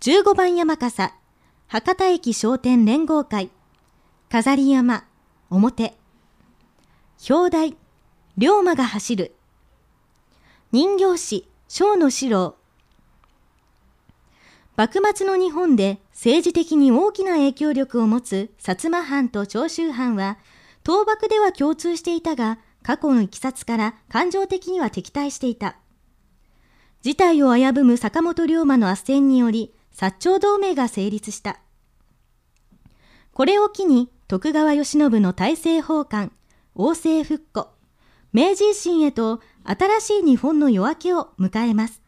15番山笠、博多駅商店連合会、飾り山、表、表題、龍馬が走る、人形師、小野四郎、幕末の日本で政治的に大きな影響力を持つ薩摩藩と長州藩は、倒幕では共通していたが、過去の経緯から感情的には敵対していた。事態を危ぶむ坂本龍馬の圧戦により、薩長同盟が成立した。これを機に徳川慶喜の大政奉還、王政復古、明治維新へと新しい日本の夜明けを迎えます。